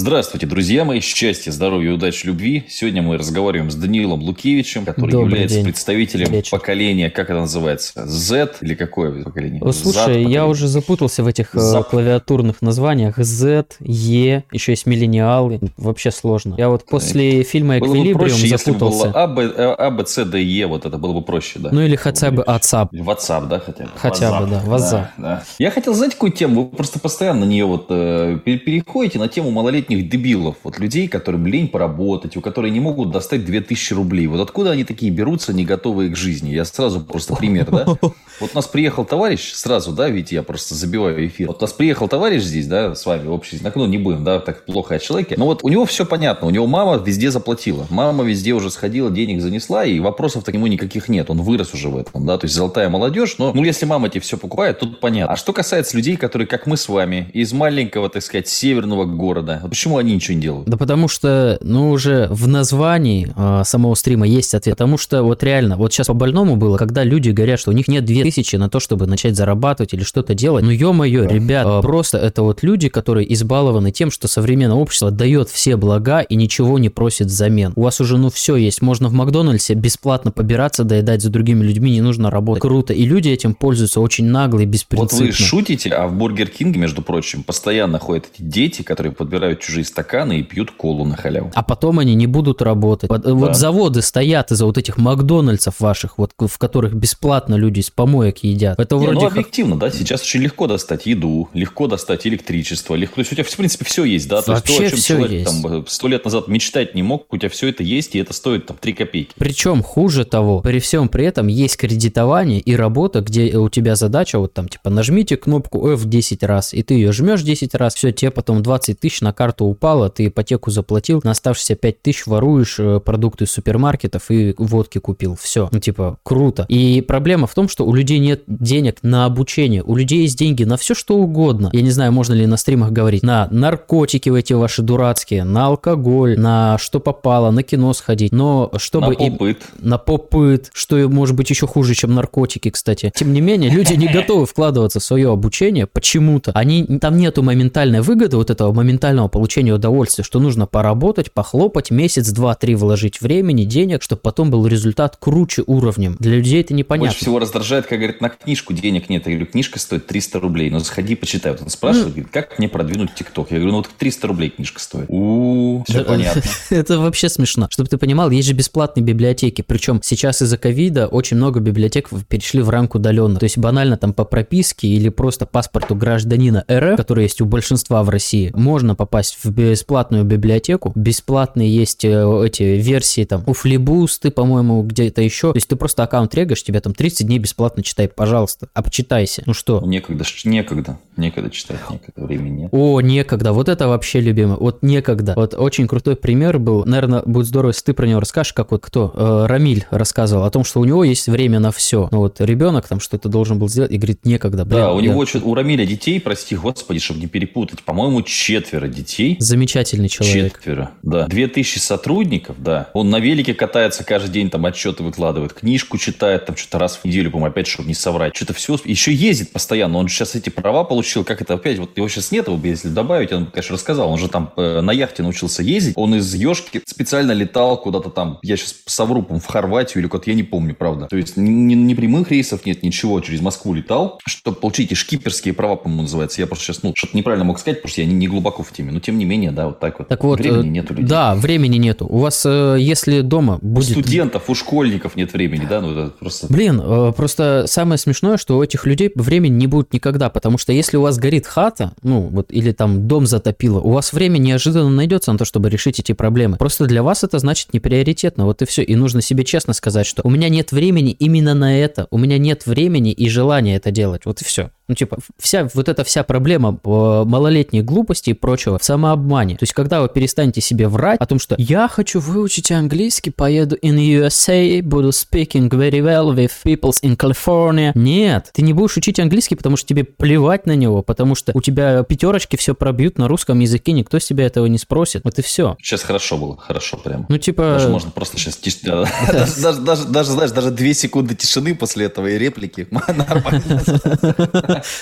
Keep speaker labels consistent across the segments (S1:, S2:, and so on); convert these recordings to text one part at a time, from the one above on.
S1: Здравствуйте, друзья мои, счастья, здоровья, удачи, любви. Сегодня мы разговариваем с Даниилом Лукевичем, который
S2: Добрый
S1: является
S2: день.
S1: представителем
S2: Вечер.
S1: поколения, как это называется, Z или какое поколение?
S2: О, Слушай,
S1: Зад
S2: я уже запутался в этих э,
S1: Зап.
S2: клавиатурных названиях. Z, E, еще есть миллениалы. Вообще сложно. Я вот после фильма
S1: Было бы
S2: «Эквилибриум»
S1: проще, если бы
S2: запутался.
S1: было А, Б, э, А, Б, С, Д, Е, вот это было бы проще, да.
S2: Ну или хотя бы WhatsApp.
S1: WhatsApp, да, хотя бы?
S2: Хотя бы, да, WhatsApp.
S1: Да, да. Я хотел, знаете, какую тему? Вы просто постоянно на нее вот э, пере- переходите на тему малолетних дебилов. Вот людей, которым лень поработать, у которых не могут достать 2000 рублей. Вот откуда они такие берутся, не готовые к жизни? Я сразу просто пример, да? Вот у нас приехал товарищ, сразу, да, видите, я просто забиваю эфир. Вот у нас приехал товарищ здесь, да, с вами общий знак, ну, не будем, да, так плохо о человеке. Но вот у него все понятно, у него мама везде заплатила. Мама везде уже сходила, денег занесла, и вопросов к нему никаких нет. Он вырос уже в этом, да, то есть золотая молодежь, но, ну, если мама тебе все покупает, тут понятно. А что касается людей, которые, как мы с вами, из маленького, так сказать, северного города, почему они ничего не делают?
S2: Да потому что, ну, уже в названии э, самого стрима есть ответ. Потому что вот реально, вот сейчас по-больному было, когда люди говорят, что у них нет 2000 на то, чтобы начать зарабатывать или что-то делать. Ну, ё-моё,
S1: Да.
S2: ребят, э, просто это вот люди, которые избалованы тем, что современное общество дает все блага и ничего не просит взамен. У вас уже, ну, все есть. Можно в Макдональдсе бесплатно побираться, доедать за другими людьми, не нужно работать. Круто. И люди этим пользуются очень нагло и
S1: Вот
S2: беспринципно.
S1: вы шутите, а в Бургер Кинге, между прочим, постоянно ходят эти дети, которые подбирают чужие стаканы и пьют колу на халяву.
S2: А потом они не будут работать. Вот, вот заводы стоят из-за вот этих Макдональдсов ваших, вот в которых бесплатно люди из помоек едят. Это
S1: Не,
S2: вроде
S1: ну, объективно, да, сейчас очень легко достать еду, легко достать электричество, легко, то есть у тебя, в принципе, все есть, да, то есть то,
S2: Вообще
S1: о чем
S2: всё
S1: человек
S2: есть.
S1: там сто лет назад мечтать не мог, у тебя все это есть, и это стоит там 3 копейки.
S2: Причем хуже того, при всем при этом есть кредитование и работа, где у тебя задача вот там типа нажмите кнопку F 10 раз, и ты ее жмешь 10 раз, все, тебе потом 20 тысяч на карту упало, ты ипотеку заплатил, на оставшиеся 5 тысяч воруешь э, продукты из супермаркетов и водки купил, все, ну типа круто. И проблема в том, что у людей нет денег на обучение, у людей есть деньги на все что угодно. Я не знаю, можно ли на стримах говорить, на наркотики эти ваши дурацкие, на алкоголь, на что попало, на кино сходить, но чтобы
S1: На попыт.
S2: на попыт, что может быть еще хуже, чем наркотики, кстати. Тем не менее, люди не готовы вкладываться в свое обучение почему-то. Они, там нету моментальной выгоды, вот этого моментального получения удовольствия, что нужно поработать, похлопать, месяц, два, три вложить времени, денег, чтобы потом был результат круче уровнем. Для людей это непонятно.
S1: Больше всего раздражает, как говорит, на книжку денег нет. Я говорю, книжка стоит 300 рублей. Ну, заходи, почитай. Вот он спрашивает, говорит, как мне продвинуть ТикТок? Я говорю, ну, вот 300 рублей книжка стоит. у все
S2: Да,
S1: понятно.
S2: Это вообще смешно. Чтобы ты понимал, есть же бесплатные библиотеки. Причем сейчас из-за ковида очень много библиотек перешли в рамку удаленно. То есть банально там по прописке или просто паспорту гражданина РФ, который есть у большинства в России, можно попасть в бесплатную библиотеку. Бесплатные есть э, эти версии там у Флибусты, по-моему, где-то еще. То есть ты просто аккаунт регаешь, тебя там 30 дней бесплатно читай, пожалуйста. Почитайся. Ну что?
S1: Некогда, некогда, некогда читать, некогда, времени нет.
S2: О, некогда. Вот это вообще любимый. Вот некогда. Вот очень крутой пример был. Наверное, будет здорово, если ты про него расскажешь, как вот кто? Э, Рамиль рассказывал о том, что у него есть время на все. Ну вот ребенок там что-то должен был сделать и говорит, некогда. Блин,
S1: Да, у него чё- у Рамиля детей, прости господи, чтобы не перепутать, по-моему, четверо детей.
S2: Замечательный человек.
S1: Четверо, да. Две тысячи сотрудников, да. Он на велике катается каждый день, там отчеты выкладывает, книжку читает, там что-то раз в неделю, по-моему, опять, чтобы не соврать. Что-то все. Еще ездит постоянно. Он же сейчас эти права получил. Как это опять? Вот его сейчас нет, его бы если добавить, он, конечно, рассказал. Он же там э, на яхте научился ездить. Он из Ешки специально летал куда-то там, я сейчас совру, по-моему, в Хорватию или куда-то, я не помню, правда. То есть ни, ни- ни прямых рейсов нет, ничего. Через Москву летал, чтобы получить и шкиперские права, по-моему, называется. Я просто сейчас, ну, что-то неправильно мог сказать, потому что я не, не глубоко в теме. Но тем не менее, да, вот так вот.
S2: Так вот,
S1: Времени
S2: э,
S1: нет у людей.
S2: да, времени нету. У вас, э, если дома
S1: У
S2: будет...
S1: студентов, у школьников нет времени, да, ну это просто...
S2: Блин, э, просто самое смешное, что у этих людей времени не будет никогда, потому что если у вас горит хата, ну вот, или там дом затопило, у вас время неожиданно найдется на то, чтобы решить эти проблемы. Просто для вас это значит не приоритетно, вот и все. И нужно себе честно сказать, что у меня нет времени именно на это, у меня нет времени и желания это делать, вот и все. Ну, типа, вся вот эта вся проблема малолетней глупости и прочего в самообмане. То есть, когда вы перестанете себе врать о том, что я хочу выучить английский, поеду in USA, буду speaking very well with people in California. Нет, ты не будешь учить английский, потому что тебе плевать на него, потому что у тебя пятерочки все пробьют на русском языке, никто с тебя этого не спросит. Вот и все.
S1: Сейчас хорошо было, хорошо прям.
S2: Ну, типа...
S1: Даже можно просто сейчас тиш- да, даже, даже, даже, даже, знаешь, даже две секунды тишины после этого и реплики. Нормально.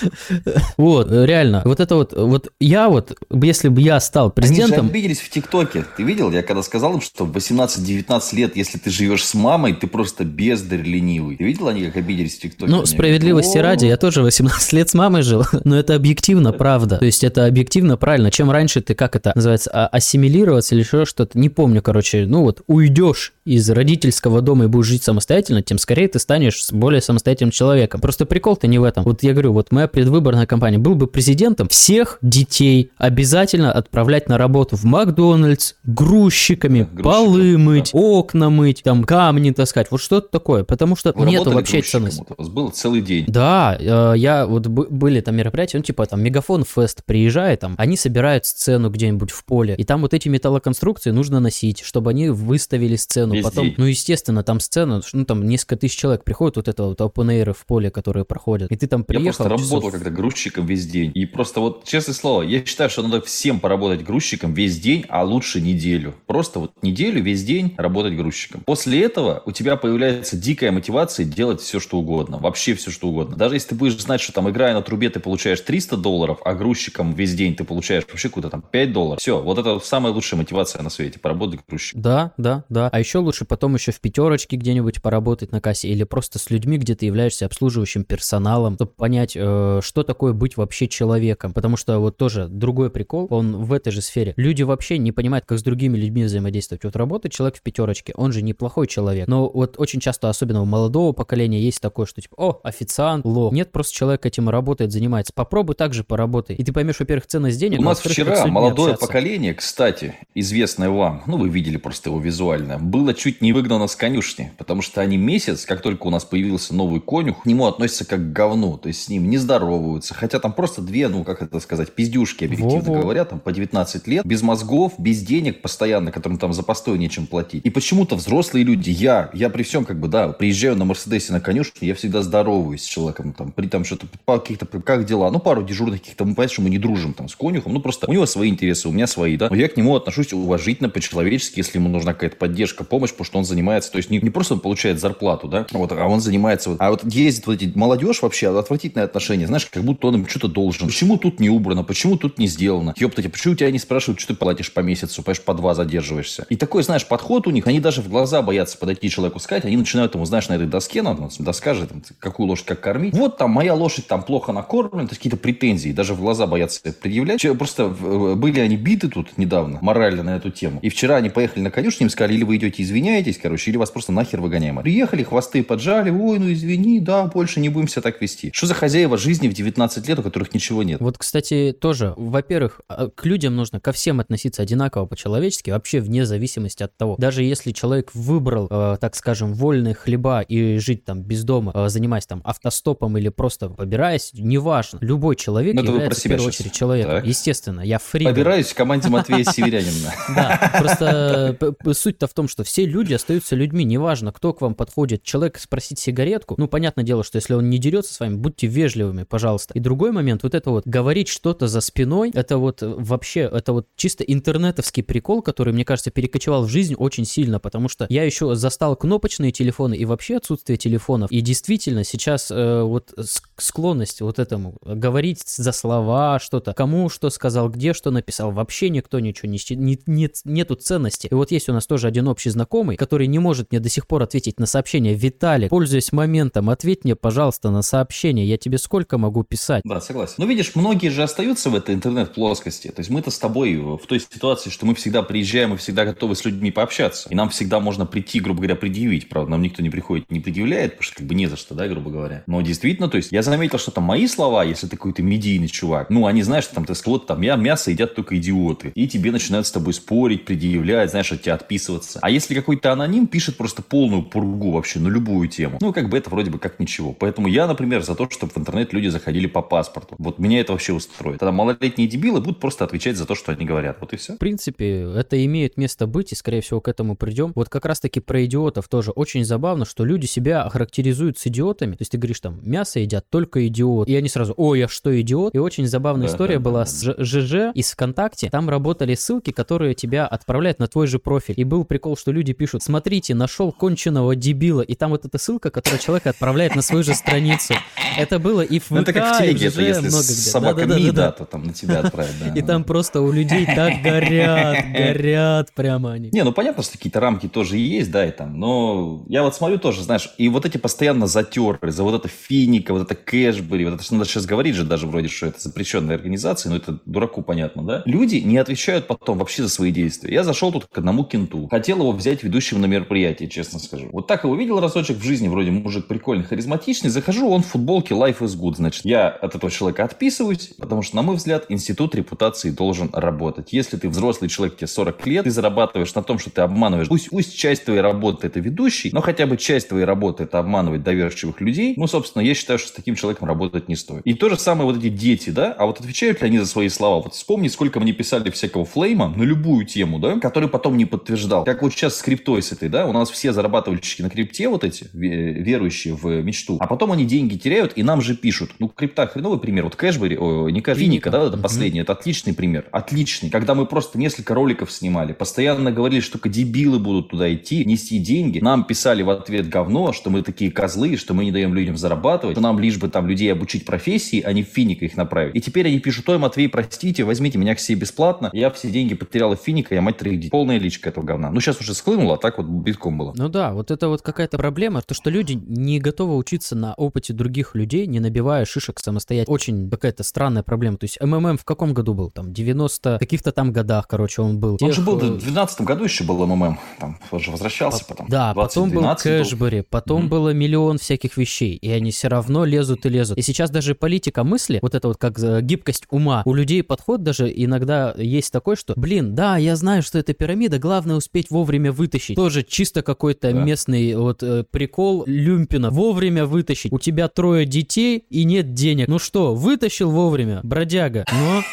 S2: Вот, реально, вот это вот, вот я вот, если бы я стал президентом...
S1: Они же обиделись в ТикТоке. Ты видел? Я когда сказал им, что в 18-19 лет, если ты живешь с мамой, ты просто бездарь ленивый. Ты видел, они как обиделись в ТикТоке?
S2: Ну, справедливости ради, я тоже 18 лет с мамой жил, но это объективно правда. То есть это объективно правильно. Чем раньше ты, как это называется, а, ассимилироваться или еще что-то, не помню, короче, ну вот, уйдешь из родительского дома и будешь жить самостоятельно, тем скорее ты станешь более самостоятельным человеком. Просто прикол-то не в этом. Вот я говорю, вот моя предвыборная кампания, был бы президентом, всех детей обязательно отправлять на работу в Макдональдс, грузчиками, полы мыть, да. окна мыть, там камни таскать, вот что-то такое, потому что Вы нету вообще ценности.
S1: У вас был целый день.
S2: Да, э, я вот были там мероприятия, ну типа там Мегафон Фест приезжает, там они собирают сцену где-нибудь в поле, и там вот эти металлоконструкции нужно носить, чтобы они выставили сцену, Весь потом, день. ну естественно, там сцена, ну там несколько тысяч человек приходят, вот это вот open в поле, которые проходят, и ты там приехал. Я
S1: просто работал когда грузчиком весь день, и просто вот, честное слово, я считаю, что надо всем поработать грузчиком весь день, а лучше неделю. Просто вот неделю, весь день работать грузчиком. После этого у тебя появляется дикая мотивация делать все, что угодно. Вообще все, что угодно. Даже если ты будешь знать, что там, играя на трубе, ты получаешь 300 долларов, а грузчиком весь день ты получаешь вообще какую-то там 5 долларов. Все, вот это самая лучшая мотивация на свете, поработать грузчиком.
S2: Да, да, да. А еще лучше потом еще в пятерочке где-нибудь поработать на кассе или просто с людьми, где ты являешься обслуживающим персоналом, чтобы понять, э, что такое быть вообще человеком. Потому что вот тоже другой прикол, он в этой же сфере. Люди вообще не понимают, как с другими людьми взаимодействовать. Вот работает человек в пятерочке, он же неплохой человек. Но вот очень часто, особенно у молодого поколения, есть такое, что типа, о, официант, лох. Нет, просто человек этим работает, занимается. Попробуй так же поработай. И ты поймешь, во-первых, ценность денег.
S1: У нас вчера молодое общаться. поколение, кстати, известное вам, ну вы видели просто его визуально, было чуть не выгнано с конюшни, потому что они месяц, как только у нас появился новый конюх, к нему относятся как к говну, то есть с ним не здороваются, хотя там просто две, ну как это сказать, пиздюшки, объективно Во-во. говоря, там по 19 лет, без мозгов, без денег постоянно, которым там за постой нечем платить. И почему-то взрослые люди, я, я при всем как бы, да, приезжаю на Мерседесе на конюшню, я всегда здороваюсь с человеком, там, при там что-то, по каких-то, как дела, ну, пару дежурных каких-то, мы, понимаем, что мы не дружим там с конюхом, ну, просто у него свои интересы, у меня свои, да, но я к нему отношусь уважительно, по-человечески, если ему нужна какая-то поддержка, помощь, потому что он занимается, то есть не, не просто он получает зарплату, да, вот, а он занимается, вот, а вот ездит вот эти, молодежь вообще, отвратительное отношение, знаешь, как будто он им что-то должен. Почему тут не убрано, почему тут не сделано? Ёптать, почему тебя не спрашивают, что ты платишь по месяцу, понимаешь, по два задерживаешься? И такой, знаешь, подход у них, они даже в глаза боятся подойти человеку сказать, они начинают ему, знаешь, на этой доске, на доска же, там, какую лошадь как кормить. Вот там моя лошадь там плохо накормлена, какие-то претензии, даже в глаза боятся предъявлять. Просто э, были они биты тут недавно, морально на эту тему. И вчера они поехали на конюшню, им сказали, или вы идете извиняетесь, короче, или вас просто нахер выгоняем. Приехали, хвосты поджали, ой, ну извини, да, больше не будем себя так вести. Что за хозяева жизни в 19 лет, у которых ничего нет?
S2: Вот, кстати, тоже, во-первых, а, к людям нужно ко всем относиться одинаково по-человечески, вообще вне зависимости от того. Даже если человек выбрал, э, так скажем, вольные хлеба и жить там без дома, э, занимаясь там автостопом или просто побираясь, неважно. Любой человек Но ну, является в первую сейчас. очередь человеком. Так. Естественно, я фри.
S1: Побираюсь в команде Матвея Северянина.
S2: Да, просто суть-то в том, что все люди остаются людьми, неважно, кто к вам подходит. Человек спросить сигаретку, ну, понятное дело, что если он не дерется с вами, будьте вежливыми, пожалуйста. И другой момент, вот это вот говорить что-то за спиной, это вот вообще, это вот чисто интернетовский прикол, который, мне кажется, перекочевал в жизнь очень сильно, потому что я еще застал кнопочные телефоны и вообще отсутствие телефонов. И действительно сейчас э, вот склонность вот этому говорить за слова что-то, кому что сказал, где что написал, вообще никто ничего не, не нет, нету ценности. И вот есть у нас тоже один общий знакомый, который не может мне до сих пор ответить на сообщение. Виталик, пользуясь моментом, ответь мне, пожалуйста, на сообщение. Я тебе сколько могу писать?
S1: Да, согласен. Но видишь, многие же остаются в этой интернет-плоскости. То есть мы-то с тобой в той ситуации, что мы всегда приезжаем и всегда готовы с людьми пообщаться. И нам всегда можно прийти, грубо говоря, предъявить. Правда, нам никто не приходит, не предъявляет, потому что как бы не за что, да, грубо говоря. Но действительно, то есть я заметил, что там мои слова, если ты какой-то медийный чувак, ну, они, знаешь, там, ты вот там, я мясо едят только идиоты. И тебе начинают с тобой спорить, предъявлять, знаешь, от тебя отписываться. А если какой-то аноним пишет просто полную пургу вообще на любую тему, ну, как бы это вроде бы как ничего. Поэтому я, например, за то, чтобы в интернет люди заходили по паспорту. Вот меня это вообще устроит. Тогда малолетние дебилы будут просто отвечать за то, что они говорят. Вот и все.
S2: В принципе, это имеет место быть, и, скорее всего, к этому придем. Вот как раз-таки про идиотов тоже очень забавно, что люди себя охарактеризуют с идиотами. То есть ты говоришь там, мясо едят только идиот. И они сразу, ой, я что, идиот? И очень забавная да, история да, была да, с ЖЖ из ВКонтакте. Там работали ссылки, которые тебя отправляют на твой же профиль. И был прикол, что люди пишут, смотрите, нашел конченого дебила. И там вот эта ссылка, которую человек отправляет на свою же страницу. Это было и в ВК,
S1: ну, это как в телеге, это если собака да, да, да, да, то там на тебя отправят.
S2: И там там просто у людей так горят, горят прямо они.
S1: Не, ну понятно, что какие-то рамки тоже есть, да, и там, но я вот смотрю тоже, знаешь, и вот эти постоянно затеры за вот это Финика, вот это Кэшбери, вот это что надо сейчас говорить же даже вроде, что это запрещенная организация, но это дураку понятно, да? Люди не отвечают потом вообще за свои действия. Я зашел тут к одному кенту, хотел его взять ведущим на мероприятие, честно скажу. Вот так его видел разочек в жизни, вроде мужик прикольный, харизматичный, захожу, он в футболке Life is good, значит, я от этого человека отписываюсь, потому что, на мой взгляд, институт репутации должен работать. Если ты взрослый человек, тебе 40 лет, ты зарабатываешь на том, что ты обманываешь. Пусть, пусть часть твоей работы это ведущий, но хотя бы часть твоей работы это обманывать доверчивых людей. Ну, собственно, я считаю, что с таким человеком работать не стоит. И то же самое вот эти дети, да, а вот отвечают ли они за свои слова? Вот вспомни, сколько мне писали всякого флейма на любую тему, да, который потом не подтверждал. Как вот сейчас с криптой с этой, да, у нас все зарабатывальщики на крипте вот эти, верующие в мечту, а потом они деньги теряют и нам же пишут. Ну, крипта хреновый пример. Вот Кэшбери, о, не Кэшбери, Финико, да, это последний, это отличный пример. Отличный. Когда мы просто несколько роликов снимали, постоянно говорили, что только дебилы будут туда идти, нести деньги. Нам писали в ответ говно, что мы такие козлы, что мы не даем людям зарабатывать, что нам лишь бы там людей обучить профессии, а не в Финико их направить. И теперь они пишут, ой, Матвей, простите, возьмите меня к себе бесплатно. Я все деньги потерял в Финико, я мать детей. Полная личка этого говна. Ну, сейчас уже схлынуло, а так вот битком было.
S2: Ну да, вот это вот какая-то проблема, то, что люди не готовы учиться на опыте других людей, не набивая шишек самостоятельно. Очень какая-то странная проблема. То есть МММ в каком году был? Там 90 каких-то там годах, короче, он был.
S1: Он Тех... же был в 12 году еще был МММ. Там уже возвращался по... потом.
S2: Да, потом был Кэшбери, потом mm-hmm. было миллион всяких вещей, и они все равно лезут и лезут. И сейчас даже политика мысли, вот это вот как гибкость ума, у людей подход даже иногда есть такой, что, блин, да, я знаю, что это пирамида, главное успеть вовремя вытащить. Тоже чисто какой-то да. местный вот э, прикол Люмпина. Вовремя вытащить. У тебя трое детей и нет денег. Ну что, вытащил вовремя, бродяга, но...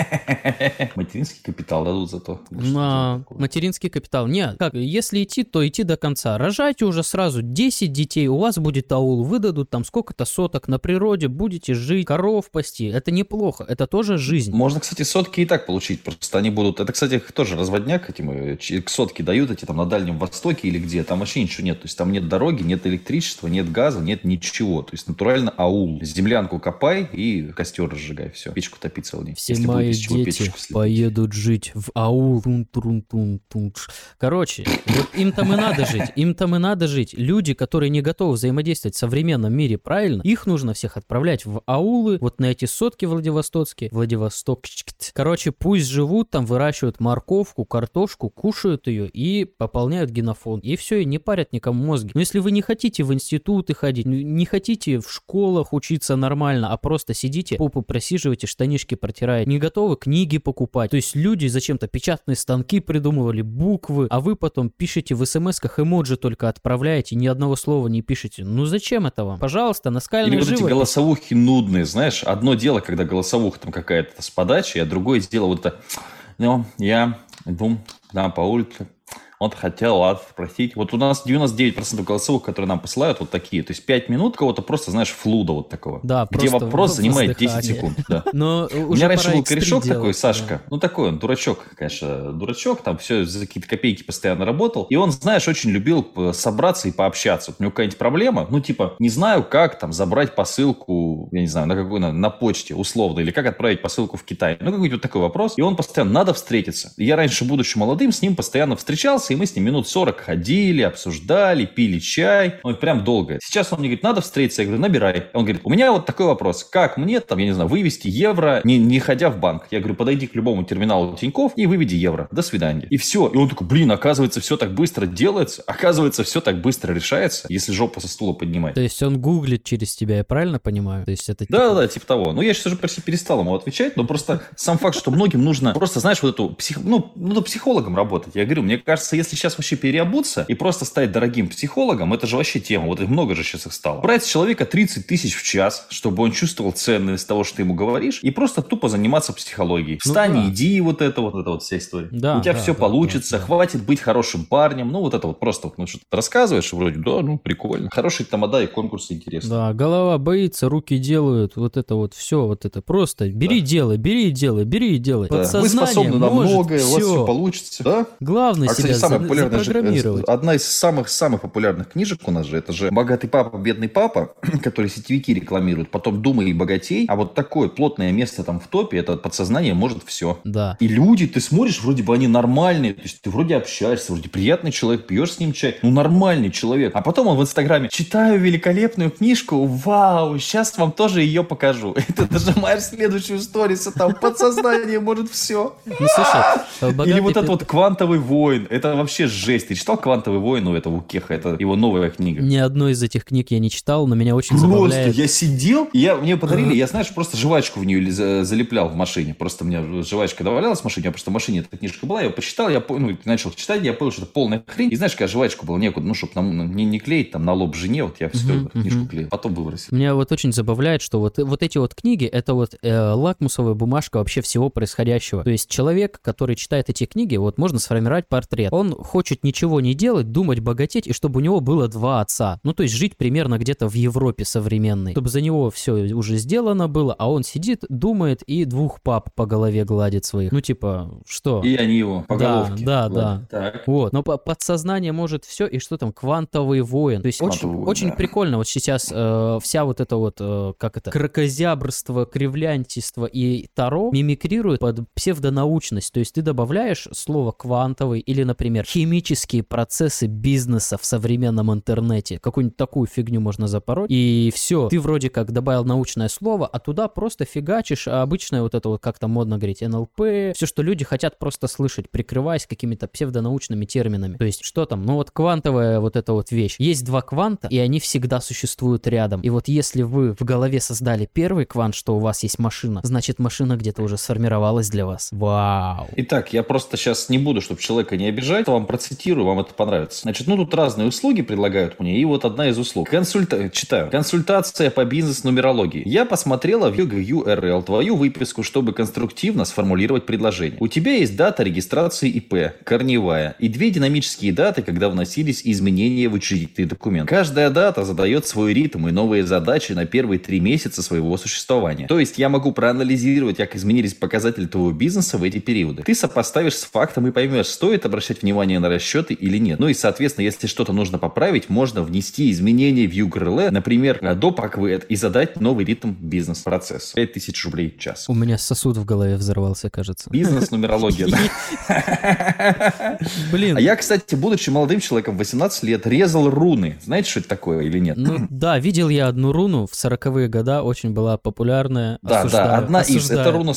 S1: Материнский капитал дадут зато.
S2: На материнский капитал. Нет, как, если идти, то идти до конца. Рожайте уже сразу 10 детей, у вас будет аул, выдадут там сколько-то соток на природе, будете жить, коров пасти. Это неплохо, это тоже жизнь.
S1: Можно, кстати, сотки и так получить, просто они будут... Это, кстати, тоже разводняк этим, э, сотки дают эти там на Дальнем Востоке или где, там вообще ничего нет. То есть там нет дороги, нет электричества, нет газа, нет ничего. То есть натурально аул. Землянку копай и костер разжигай, все. Печку топить целый день.
S2: Все мои дети поедут жить в аул. Короче, вот им там и надо жить, им там и надо жить. Люди, которые не готовы взаимодействовать в современном мире правильно, их нужно всех отправлять в аулы, вот на эти сотки Владивостокские, Владивосток. Короче, пусть живут там, выращивают морковку, картошку, кушают ее и пополняют генофонд. И все, и не парят никому мозги. Но если вы не хотите в институты ходить, не хотите в школах учиться нормально, а просто сидите, попу просиживаете, штанишки протираете, не готовы книги покупать. То есть люди зачем-то печатные станки придумывали, буквы, а вы потом пишете в смс-ках эмоджи только отправляете, ни одного слова не пишете. Ну зачем это вам? Пожалуйста, наскальная
S1: Или вот эти голосовухи нудные, знаешь, одно дело, когда голосовуха там какая-то с подачей, а другое дело вот это, ну, я иду да, по улице, он хотел вас спросить. Вот у нас 99% голосовых, которые нам посылают, вот такие. То есть 5 минут кого-то просто, знаешь, флуда вот такого.
S2: Да,
S1: Где вопрос занимает 10 секунд. Да. Но у меня раньше был корешок такой, Сашка. Ну, такой он, дурачок, конечно, дурачок. Там все за какие-то копейки постоянно работал. И он, знаешь, очень любил собраться и пообщаться. Вот у него какая-нибудь проблема, ну, типа, не знаю, как там забрать посылку, я не знаю, на какой, на, на почте условно, или как отправить посылку в Китай. Ну, какой-нибудь вот такой вопрос. И он постоянно, надо встретиться. И я раньше, будучи молодым, с ним постоянно встречался, и мы с ним минут 40 ходили, обсуждали, пили чай. Он прям долго. Сейчас он мне говорит, надо встретиться. Я говорю, набирай. Он говорит, у меня вот такой вопрос. Как мне, там, я не знаю, вывести евро, не, не ходя в банк? Я говорю, подойди к любому терминалу Тиньков и выведи евро. До свидания. И все. И он такой, блин, оказывается, все так быстро делается. Оказывается, все так быстро решается, если жопу со стула поднимать.
S2: То есть он гуглит через тебя, я правильно понимаю? То есть это
S1: типа... Да, да, типа того. Ну, я сейчас уже почти перестал ему отвечать, но просто сам факт, что многим нужно просто, знаешь, вот эту псих... ну, ну, психологом работать. Я говорю, мне кажется, если сейчас вообще переобуться и просто стать дорогим психологом, это же вообще тема. Вот их много же сейчас их стало. Брать с человека 30 тысяч в час, чтобы он чувствовал ценность того, что ты ему говоришь, и просто тупо заниматься психологией. Ну Встань ну, да. иди, вот это вот, это вот вся история. Да, У тебя да, все да, получится, да, да. хватит быть хорошим парнем. Ну, вот это вот просто ну, что-то рассказываешь, вроде, да, ну, прикольно. Хорошие тамада и конкурсы интересные.
S2: Да, голова боится, руки делают, вот это вот все, вот это просто. Бери да. дело, бери дело, бери дело. Да.
S1: Подсознание Вы способны на многое, все. у вас все получится. Да?
S2: Главное а, себя кстати,
S1: самая популярная же, одна из самых-самых популярных книжек у нас же, это же «Богатый папа, бедный папа», который сетевики рекламируют, потом «Думай и богатей», а вот такое плотное место там в топе, это подсознание может все.
S2: Да.
S1: И люди, ты смотришь, вроде бы они нормальные, то есть ты вроде общаешься, вроде приятный человек, пьешь с ним чай, ну нормальный человек. А потом он в Инстаграме «Читаю великолепную книжку, вау, сейчас вам тоже ее покажу». Это нажимаешь следующую сторис, а там подсознание может все. Ну слушай, Или вот этот вот «Квантовый воин», это вообще жесть. Ты читал «Квантовый воин» у этого Кеха? Это его новая книга.
S2: Ни одной из этих книг я не читал, но меня очень просто забавляет.
S1: я сидел, я, мне подарили, я, знаешь, просто жвачку в нее залеплял в машине. Просто мне жвачка довалялась в машине, я просто в машине эта книжка была, я почитал, я ну, начал читать, я понял, что это полная хрень. И знаешь, какая жвачку было некуда, ну, чтобы нам, не, не клеить там на лоб жене, вот я все uh-huh, книжку uh-huh. клеил, потом выбросил.
S2: Меня вот очень забавляет, что вот, вот эти вот книги, это вот э, лакмусовая бумажка вообще всего происходящего. То есть человек, который читает эти книги, вот можно сформировать портрет. Он хочет ничего не делать, думать, богатеть, и чтобы у него было два отца. Ну, то есть жить примерно где-то в Европе современной. Чтобы за него все уже сделано было, а он сидит, думает и двух пап по голове гладит своих. Ну, типа, что?
S1: И они его по
S2: да,
S1: головке.
S2: Да, да, да. Вот. Но подсознание может все, и что там, квантовый воин. То есть очень, воин, очень да. прикольно вот сейчас э, вся вот эта вот, э, как это, крокозябрство, кривлянтиство и таро мимикрируют под псевдонаучность. То есть ты добавляешь слово квантовый или, например, химические процессы бизнеса в современном интернете. Какую-нибудь такую фигню можно запороть. И все, ты вроде как добавил научное слово, а туда просто фигачишь обычное вот это вот, как там модно говорить, НЛП, все, что люди хотят просто слышать, прикрываясь какими-то псевдонаучными терминами. То есть что там? Ну вот квантовая вот эта вот вещь. Есть два кванта, и они всегда существуют рядом. И вот если вы в голове создали первый квант, что у вас есть машина, значит машина где-то уже сформировалась для вас. Вау.
S1: Итак, я просто сейчас не буду, чтобы человека не обижать, вам процитирую, вам это понравится. Значит, ну тут разные услуги предлагают мне, и вот одна из услуг. Консульта... Читаю. Консультация по бизнес-нумерологии. Я посмотрела в URL твою выписку, чтобы конструктивно сформулировать предложение. У тебя есть дата регистрации ИП, корневая, и две динамические даты, когда вносились изменения в учредительный документ. Каждая дата задает свой ритм и новые задачи на первые три месяца своего существования. То есть я могу проанализировать, как изменились показатели твоего бизнеса в эти периоды. Ты сопоставишь с фактом и поймешь, стоит обращать внимание на расчеты или нет. Ну и, соответственно, если что-то нужно поправить, можно внести изменения в URL, например, доп. аквэд, и задать новый ритм бизнес-процесса. 5000 рублей в час.
S2: У меня сосуд в голове взорвался, кажется.
S1: Бизнес-нумерология, Блин. А я, кстати, будучи молодым человеком, 18 лет, резал руны. Знаете, что это такое или нет?
S2: Ну, да, видел я одну руну в 40-е года, очень была популярная.
S1: Да, да, одна из. Это руна,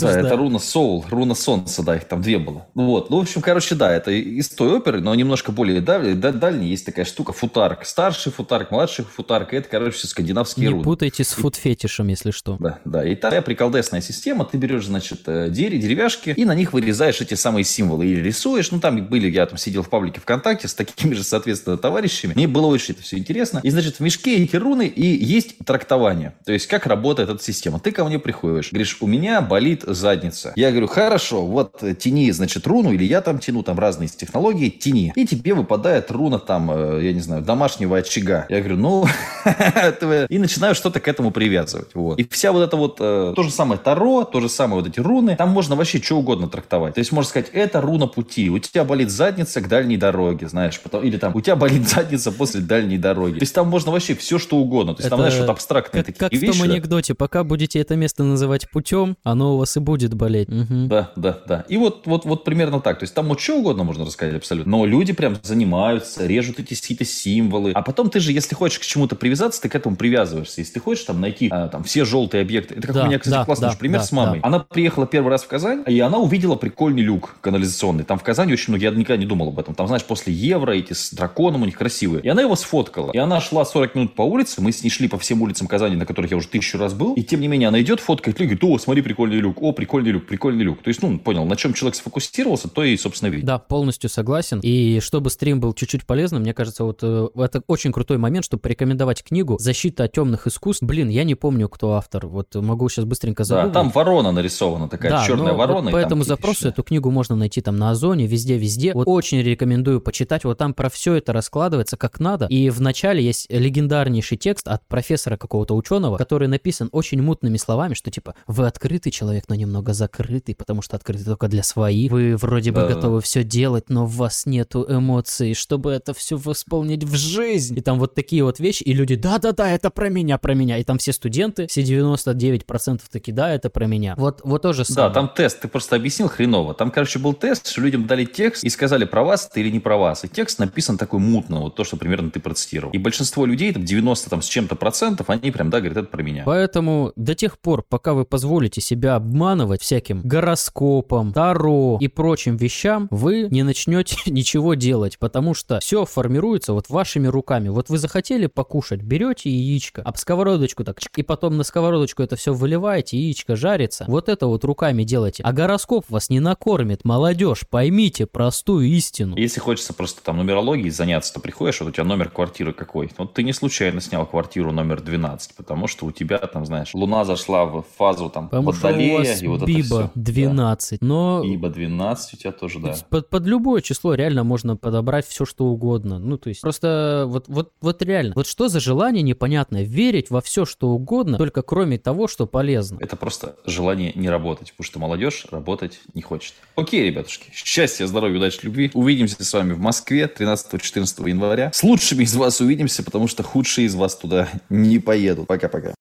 S1: да, это руна Соул, руна Солнца, да, их там две было. Вот. Ну, в общем, короче, да, это из той оперы, но немножко более дальней. Есть такая штука, футарк. Старший футарк, младший футарк. Это, короче, скандинавские
S2: Не
S1: руны.
S2: Не путайте с футфетишем, если что.
S1: Да, да. И такая приколдесная система. Ты берешь, значит, э, деревяшки и на них вырезаешь эти самые символы. Или рисуешь. Ну, там были, я там сидел в паблике ВКонтакте с такими же, соответственно, товарищами. Мне было очень это все интересно. И, значит, в мешке эти руны и есть трактование. То есть, как работает эта система. Ты ко мне приходишь, говоришь, у меня болит задница. Я говорю, хорошо, вот э, тяни, значит, руну, или я там тяну, там разные технологии, тяни. И тебе выпадает руна там, э, я не знаю, домашнего очага. Я говорю, ну, и начинаю что-то к этому привязывать. Вот. И вся вот эта вот, э, то же самое Таро, то же самое вот эти руны, там можно вообще что угодно трактовать. То есть, можно сказать, это руна пути. У тебя болит задница к дальней дороге, знаешь, потом, или там, у тебя болит задница после дальней дороги. То есть, там можно вообще все, что угодно. То есть, это там, знаешь, вот абстрактные
S2: как,
S1: такие
S2: как
S1: вещи.
S2: в том анекдоте, пока будете это место называть путем, оно у вас и будет болеть. Угу.
S1: Да, да, да. И вот, вот, вот примерно так. То есть, там вот что угодно можно рассказать абсолютно. Но люди прям занимаются, режут эти какие-то символы. А потом ты же, если хочешь к чему-то привязаться, ты к этому привязываешься. Если ты хочешь там найти а, там все желтые объекты. Это как да, у меня, кстати, да, классный да, пример да, с мамой. Да. Она приехала первый раз в Казань, и она увидела прикольный люк канализационный. Там в Казани очень много, я никогда не думал об этом. Там, знаешь, после евро эти с драконом у них красивые. И она его сфоткала. И она шла 40 минут по улице, мы с ней шли по всем улицам Казани, на которых я уже тысячу раз был. И тем не менее она идет, фоткает люк, говорит, о, смотри, прикольный люк, о, прикольный люк, прикольный люк. То есть, ну, понял, на чем человек сфокусировался, то и, собственно, видит.
S2: Да, полностью согласен. И чтобы стрим был чуть-чуть полезным, мне кажется, вот э, это очень крутой момент, чтобы порекомендовать книгу «Защита от темных искусств». Блин, я не помню, кто автор. Вот могу сейчас быстренько загуглить.
S1: Да, там ворона нарисована, такая да, черная ворона.
S2: Вот по этому запросу эту книгу можно найти там на Озоне, везде-везде. Вот очень рекомендую почитать. Вот там про все это раскладывается как надо. И в начале есть легендарнейший текст от профессора какого-то ученого, который написан очень мутными словами, что типа вы открытый человек, но немного закрытый, потому что открытый только для своих. Вы вроде бы да, готовы да. все делать делать, но в вас нету эмоций, чтобы это все восполнить в жизнь. И там вот такие вот вещи, и люди, да-да-да, это про меня, про меня. И там все студенты, все 99% такие, да, это про меня. Вот, вот тоже самое.
S1: Да, там тест, ты просто объяснил хреново. Там, короче, был тест, что людям дали текст и сказали, про вас это или не про вас. И текст написан такой мутно, вот то, что примерно ты процитировал. И большинство людей, там 90 там, с чем-то процентов, они прям, да, говорят, это про меня.
S2: Поэтому до тех пор, пока вы позволите себя обманывать всяким гороскопом, таро и прочим вещам, вы не начнете ничего делать, потому что все формируется вот вашими руками. Вот вы захотели покушать, берете яичко, об сковородочку так, и потом на сковородочку это все выливаете, яичко жарится. Вот это вот руками делайте. А гороскоп вас не накормит, молодежь, поймите простую истину.
S1: Если хочется просто там нумерологией заняться, то приходишь, вот у тебя номер квартиры какой. Вот ты не случайно снял квартиру номер 12, потому что у тебя там, знаешь, луна зашла в фазу там
S2: Потому
S1: водолея, и вот
S2: Биба
S1: это все.
S2: 12. Но
S1: Ибо 12 у тебя тоже, да.
S2: Под, под любое число реально можно подобрать все, что угодно. Ну, то есть, просто вот, вот, вот реально. Вот что за желание непонятное? Верить во все, что угодно, только кроме того, что полезно.
S1: Это просто желание не работать, потому что молодежь работать не хочет. Окей, ребятушки. Счастья, здоровья, удачи, любви. Увидимся с вами в Москве 13-14 января. С лучшими из вас увидимся, потому что худшие из вас туда не поедут. Пока-пока.